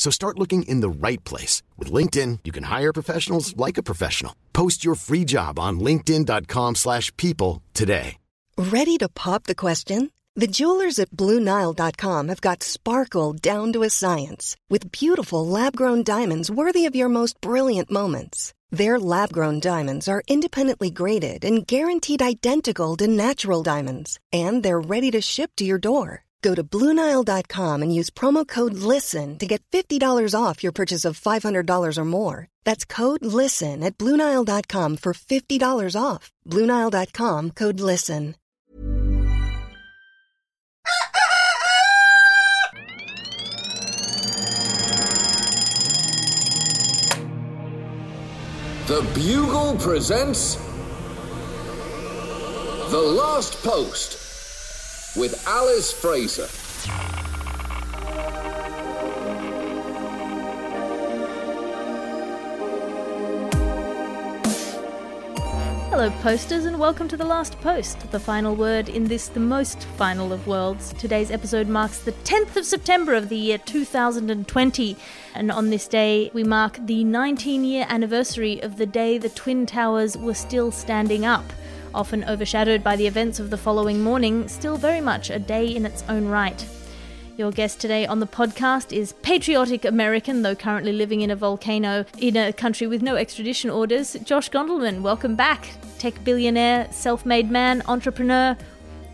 So start looking in the right place. With LinkedIn, you can hire professionals like a professional. Post your free job on linkedin.com slash people today. Ready to pop the question? The jewelers at BlueNile.com have got sparkle down to a science with beautiful lab-grown diamonds worthy of your most brilliant moments. Their lab-grown diamonds are independently graded and guaranteed identical to natural diamonds, and they're ready to ship to your door. Go to BlueNile.com and use promo code LISTEN to get $50 off your purchase of $500 or more. That's code LISTEN at BlueNile.com for $50 off. BlueNile.com code LISTEN. The Bugle presents The Last Post with Alice Fraser. Hello, posters, and welcome to The Last Post, the final word in this, the most final of worlds. Today's episode marks the 10th of September of the year 2020, and on this day, we mark the 19 year anniversary of the day the Twin Towers were still standing up. Often overshadowed by the events of the following morning, still very much a day in its own right. Your guest today on the podcast is patriotic American, though currently living in a volcano in a country with no extradition orders, Josh Gondelman. Welcome back. Tech billionaire, self made man, entrepreneur.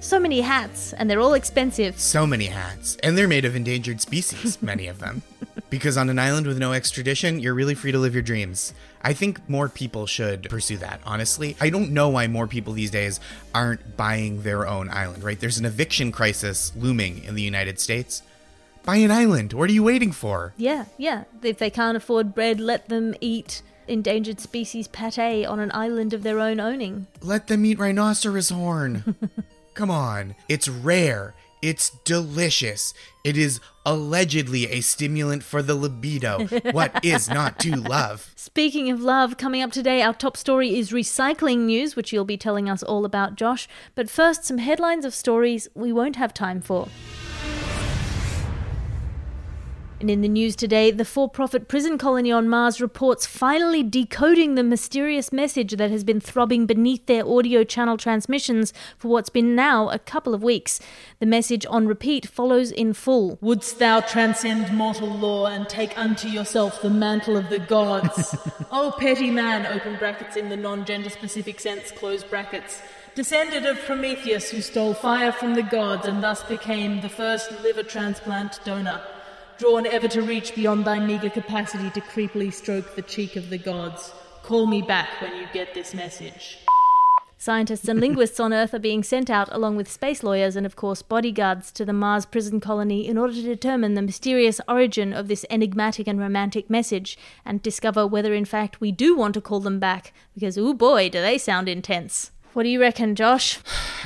So many hats, and they're all expensive. So many hats. And they're made of endangered species, many of them. Because on an island with no extradition, you're really free to live your dreams. I think more people should pursue that, honestly. I don't know why more people these days aren't buying their own island, right? There's an eviction crisis looming in the United States. Buy an island. What are you waiting for? Yeah, yeah. If they can't afford bread, let them eat endangered species pate on an island of their own owning. Let them eat rhinoceros horn. Come on. It's rare. It's delicious. It is allegedly a stimulant for the libido. what is not to love? Speaking of love, coming up today, our top story is recycling news, which you'll be telling us all about, Josh. But first, some headlines of stories we won't have time for. And in the news today, the for profit prison colony on Mars reports finally decoding the mysterious message that has been throbbing beneath their audio channel transmissions for what's been now a couple of weeks. The message on repeat follows in full Wouldst thou transcend mortal law and take unto yourself the mantle of the gods? o petty man, open brackets in the non gender specific sense, close brackets. Descended of Prometheus, who stole fire from the gods and thus became the first liver transplant donor drawn ever to reach beyond thy meager capacity to creepily stroke the cheek of the gods. Call me back when you get this message. Scientists and linguists on Earth are being sent out, along with space lawyers and, of course, bodyguards, to the Mars prison colony in order to determine the mysterious origin of this enigmatic and romantic message and discover whether, in fact, we do want to call them back, because, oh boy, do they sound intense. What do you reckon, Josh?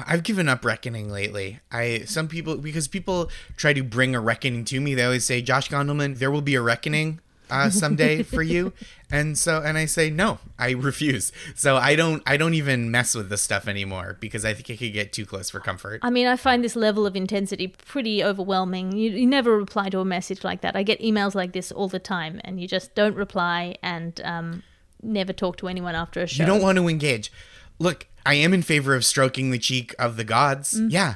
I've given up reckoning lately. I some people because people try to bring a reckoning to me. They always say, "Josh Gondelman, there will be a reckoning uh, someday for you," and so and I say, "No, I refuse." So I don't I don't even mess with this stuff anymore because I think it could get too close for comfort. I mean, I find this level of intensity pretty overwhelming. You, you never reply to a message like that. I get emails like this all the time, and you just don't reply and um, never talk to anyone after a show. You don't want to engage. Look, I am in favor of stroking the cheek of the gods. Mm. Yeah.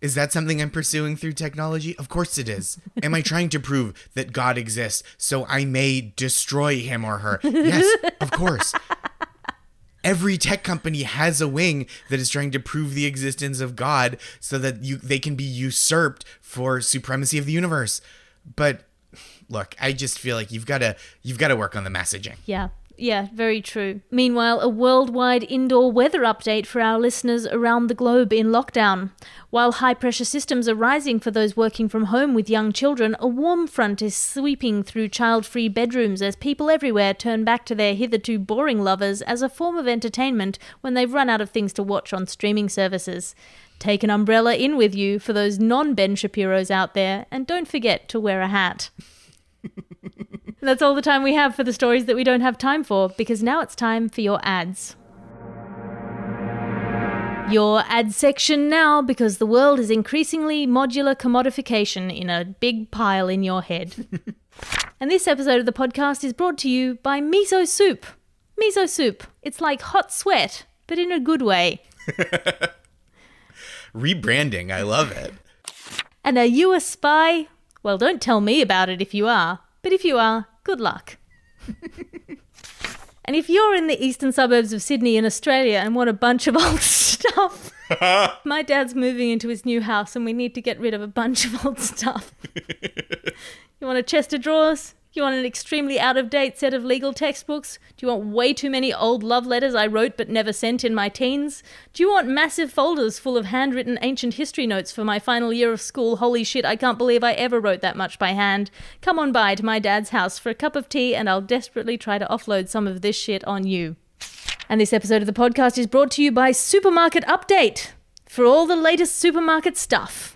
Is that something I'm pursuing through technology? Of course it is. Am I trying to prove that God exists so I may destroy him or her? Yes, of course. every tech company has a wing that is trying to prove the existence of God so that you they can be usurped for supremacy of the universe. But look, I just feel like you've got to you've got to work on the messaging. Yeah. Yeah, very true. Meanwhile, a worldwide indoor weather update for our listeners around the globe in lockdown. While high pressure systems are rising for those working from home with young children, a warm front is sweeping through child free bedrooms as people everywhere turn back to their hitherto boring lovers as a form of entertainment when they've run out of things to watch on streaming services. Take an umbrella in with you for those non Ben Shapiros out there, and don't forget to wear a hat. That's all the time we have for the stories that we don't have time for, because now it's time for your ads. Your ad section now, because the world is increasingly modular commodification in a big pile in your head. and this episode of the podcast is brought to you by Miso Soup. Miso Soup. It's like hot sweat, but in a good way. Rebranding, I love it. And are you a spy? Well, don't tell me about it if you are, but if you are, good luck. and if you're in the eastern suburbs of Sydney in Australia and want a bunch of old stuff, my dad's moving into his new house and we need to get rid of a bunch of old stuff. you want a chest of drawers? You want an extremely out of date set of legal textbooks? Do you want way too many old love letters I wrote but never sent in my teens? Do you want massive folders full of handwritten ancient history notes for my final year of school? Holy shit, I can't believe I ever wrote that much by hand. Come on by to my dad's house for a cup of tea and I'll desperately try to offload some of this shit on you. And this episode of the podcast is brought to you by Supermarket Update for all the latest supermarket stuff.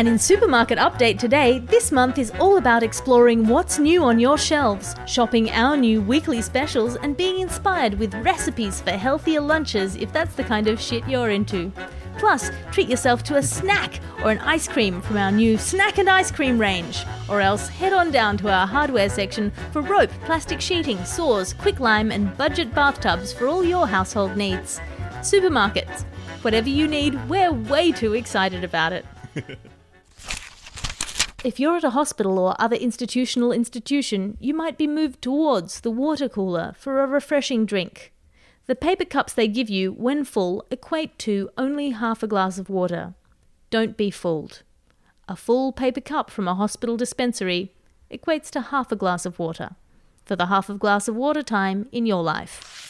And in Supermarket Update today, this month is all about exploring what's new on your shelves, shopping our new weekly specials, and being inspired with recipes for healthier lunches if that's the kind of shit you're into. Plus, treat yourself to a snack or an ice cream from our new snack and ice cream range. Or else head on down to our hardware section for rope, plastic sheeting, saws, quicklime, and budget bathtubs for all your household needs. Supermarkets. Whatever you need, we're way too excited about it. If you're at a hospital or other institutional institution, you might be moved towards the water cooler for a refreshing drink. The paper cups they give you, when full, equate to only half a glass of water. Don't be fooled. A full paper cup from a hospital dispensary equates to half a glass of water. For the half of glass of water time in your life.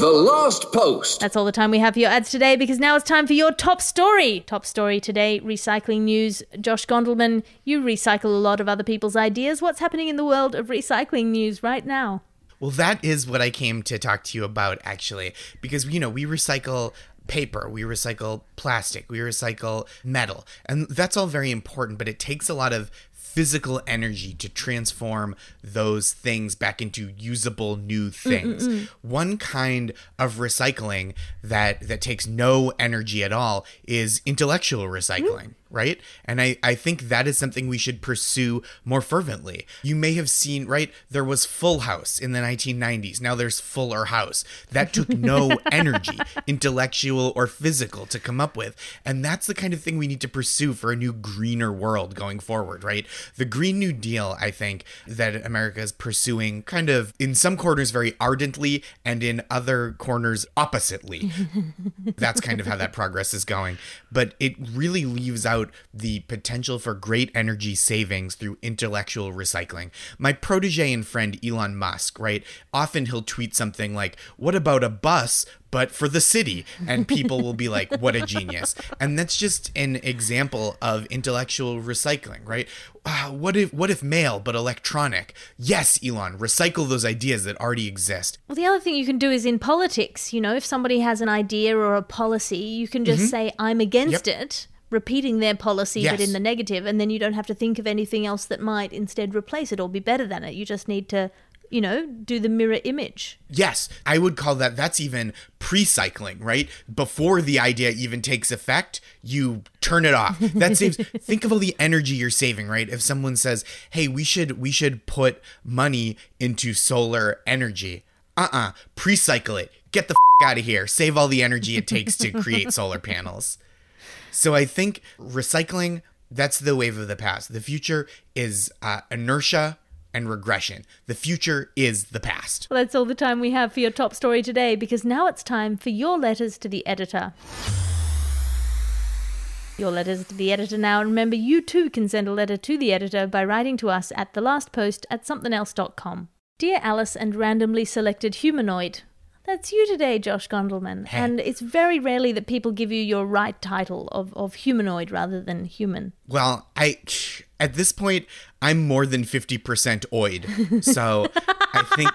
The Last Post. That's all the time we have for your ads today because now it's time for your top story. Top story today recycling news. Josh Gondelman, you recycle a lot of other people's ideas. What's happening in the world of recycling news right now? Well, that is what I came to talk to you about actually, because you know, we recycle paper, we recycle plastic, we recycle metal, and that's all very important, but it takes a lot of physical energy to transform those things back into usable new things. One kind of recycling that that takes no energy at all is intellectual recycling. Mm. right? And I, I think that is something we should pursue more fervently. You may have seen, right? There was Full House in the 1990s. Now there's Fuller House. That took no energy, intellectual or physical, to come up with. And that's the kind of thing we need to pursue for a new greener world going forward, right? The Green New Deal, I think, that America is pursuing kind of in some corners very ardently and in other corners oppositely. that's kind of how that progress is going. But it really leaves out the potential for great energy savings through intellectual recycling. My protege and friend Elon Musk, right? Often he'll tweet something like, What about a bus? But for the city, and people will be like, What a genius. And that's just an example of intellectual recycling, right? Uh, what if what if mail but electronic? Yes, Elon, recycle those ideas that already exist. Well, the other thing you can do is in politics, you know, if somebody has an idea or a policy, you can just say, I'm against Yep. it, repeating their policy but in the negative, and then you don't have to think of anything else that might instead replace it or be better than it. You just need to, you know, do the mirror image. Yes, I would call that that's even pre-cycling, right? Before the idea even takes effect, you turn it off. That saves think of all the energy you're saving, right? If someone says, "Hey, we should we should put money into solar energy." Uh-uh, pre-cycle it. Get the f- out of here. Save all the energy it takes to create solar panels. So I think recycling that's the wave of the past. The future is uh, inertia and regression. The future is the past. Well, that's all the time we have for your top story today because now it's time for your letters to the editor. Your letters to the editor now. And remember, you too can send a letter to the editor by writing to us at the last post at somethingelse.com. Dear Alice and randomly selected humanoid. That's you today, Josh Gondelman. Hey. And it's very rarely that people give you your right title of, of humanoid rather than human. Well, I at this point I'm more than 50% oid. So I think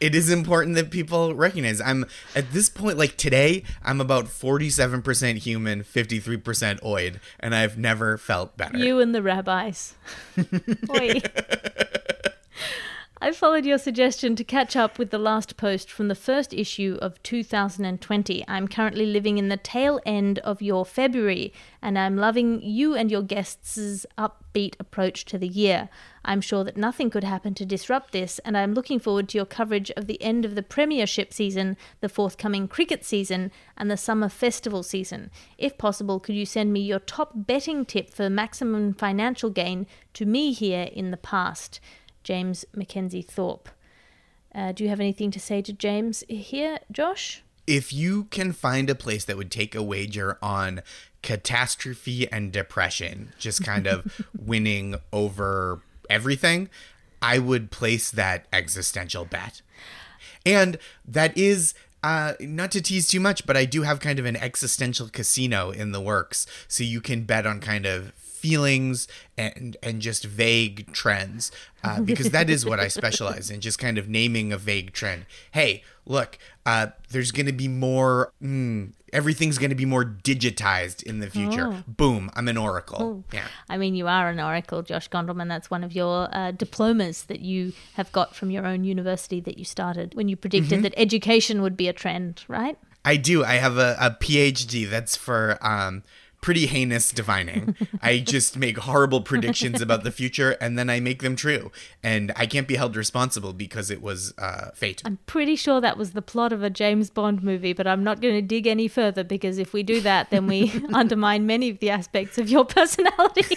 it is important that people recognize I'm at this point like today I'm about 47% human, 53% oid and I've never felt better. You and the rabbis. Oi. I followed your suggestion to catch up with the last post from the first issue of 2020. I'm currently living in the tail end of your February, and I'm loving you and your guests' upbeat approach to the year. I'm sure that nothing could happen to disrupt this, and I'm looking forward to your coverage of the end of the Premiership season, the forthcoming cricket season, and the summer festival season. If possible, could you send me your top betting tip for maximum financial gain to me here in the past? James Mackenzie Thorpe. Uh, do you have anything to say to James here, Josh? if you can find a place that would take a wager on catastrophe and depression, just kind of winning over everything, I would place that existential bet. And that is uh, not to tease too much, but I do have kind of an existential casino in the works, so you can bet on kind of feelings and and just vague trends, uh, because that is what I specialize in, just kind of naming a vague trend. Hey, look, uh, there's going to be more. Mm, everything's going to be more digitized in the future. Oh. Boom! I'm an oracle. Yeah. I mean, you are an oracle, Josh Gondelman. That's one of your uh, diplomas that you have got from your own university that you started when you predicted Mhm. that education would be a trend, right? I do. I have a, a PhD that's for um, pretty heinous divining. I just make horrible predictions about the future and then I make them true. And I can't be held responsible because it was uh, fate. I'm pretty sure that was the plot of a James Bond movie, but I'm not going to dig any further because if we do that, then we undermine many of the aspects of your personality.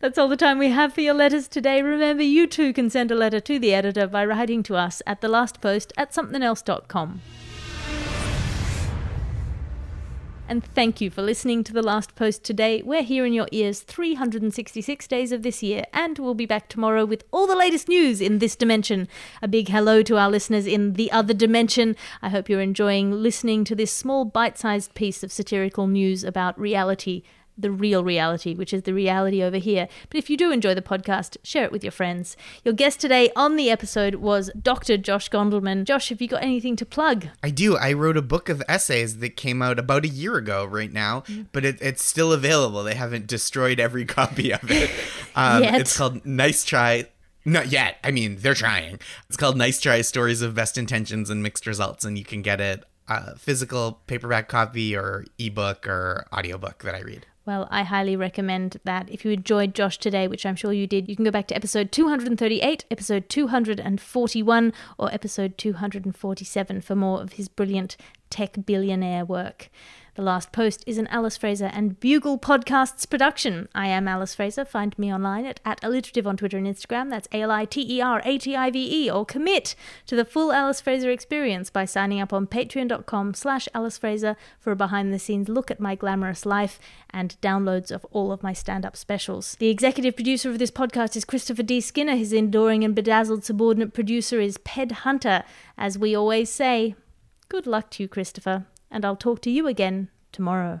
That's all the time we have for your letters today. Remember, you too can send a letter to the editor by writing to us at the last post at somethingelse.com. And thank you for listening to The Last Post today. We're here in your ears 366 days of this year, and we'll be back tomorrow with all the latest news in this dimension. A big hello to our listeners in the other dimension. I hope you're enjoying listening to this small bite sized piece of satirical news about reality. The real reality, which is the reality over here. But if you do enjoy the podcast, share it with your friends. Your guest today on the episode was Dr. Josh Gondelman. Josh, have you got anything to plug? I do. I wrote a book of essays that came out about a year ago right now, but it, it's still available. They haven't destroyed every copy of it. Um. It's called Nice Try. Not yet. I mean, they're trying. It's called Nice Try Stories of Best Intentions and Mixed Results, and you can get it uh, physical paperback copy or ebook or audiobook that I read. Well, I highly recommend that. If you enjoyed Josh today, which I'm sure you did, you can go back to episode 238, episode 241, or episode 247 for more of his brilliant tech billionaire work. The Last Post is an Alice Fraser and Bugle Podcasts production. I am Alice Fraser. Find me online at, at alliterative on Twitter and Instagram. That's A L I T E R A T I V E. Or commit to the full Alice Fraser experience by signing up on patreon.com slash Alice Fraser for a behind the scenes look at my glamorous life and downloads of all of my stand up specials. The executive producer of this podcast is Christopher D. Skinner. His enduring and bedazzled subordinate producer is Ped Hunter. As we always say, good luck to you, Christopher and I'll talk to you again tomorrow.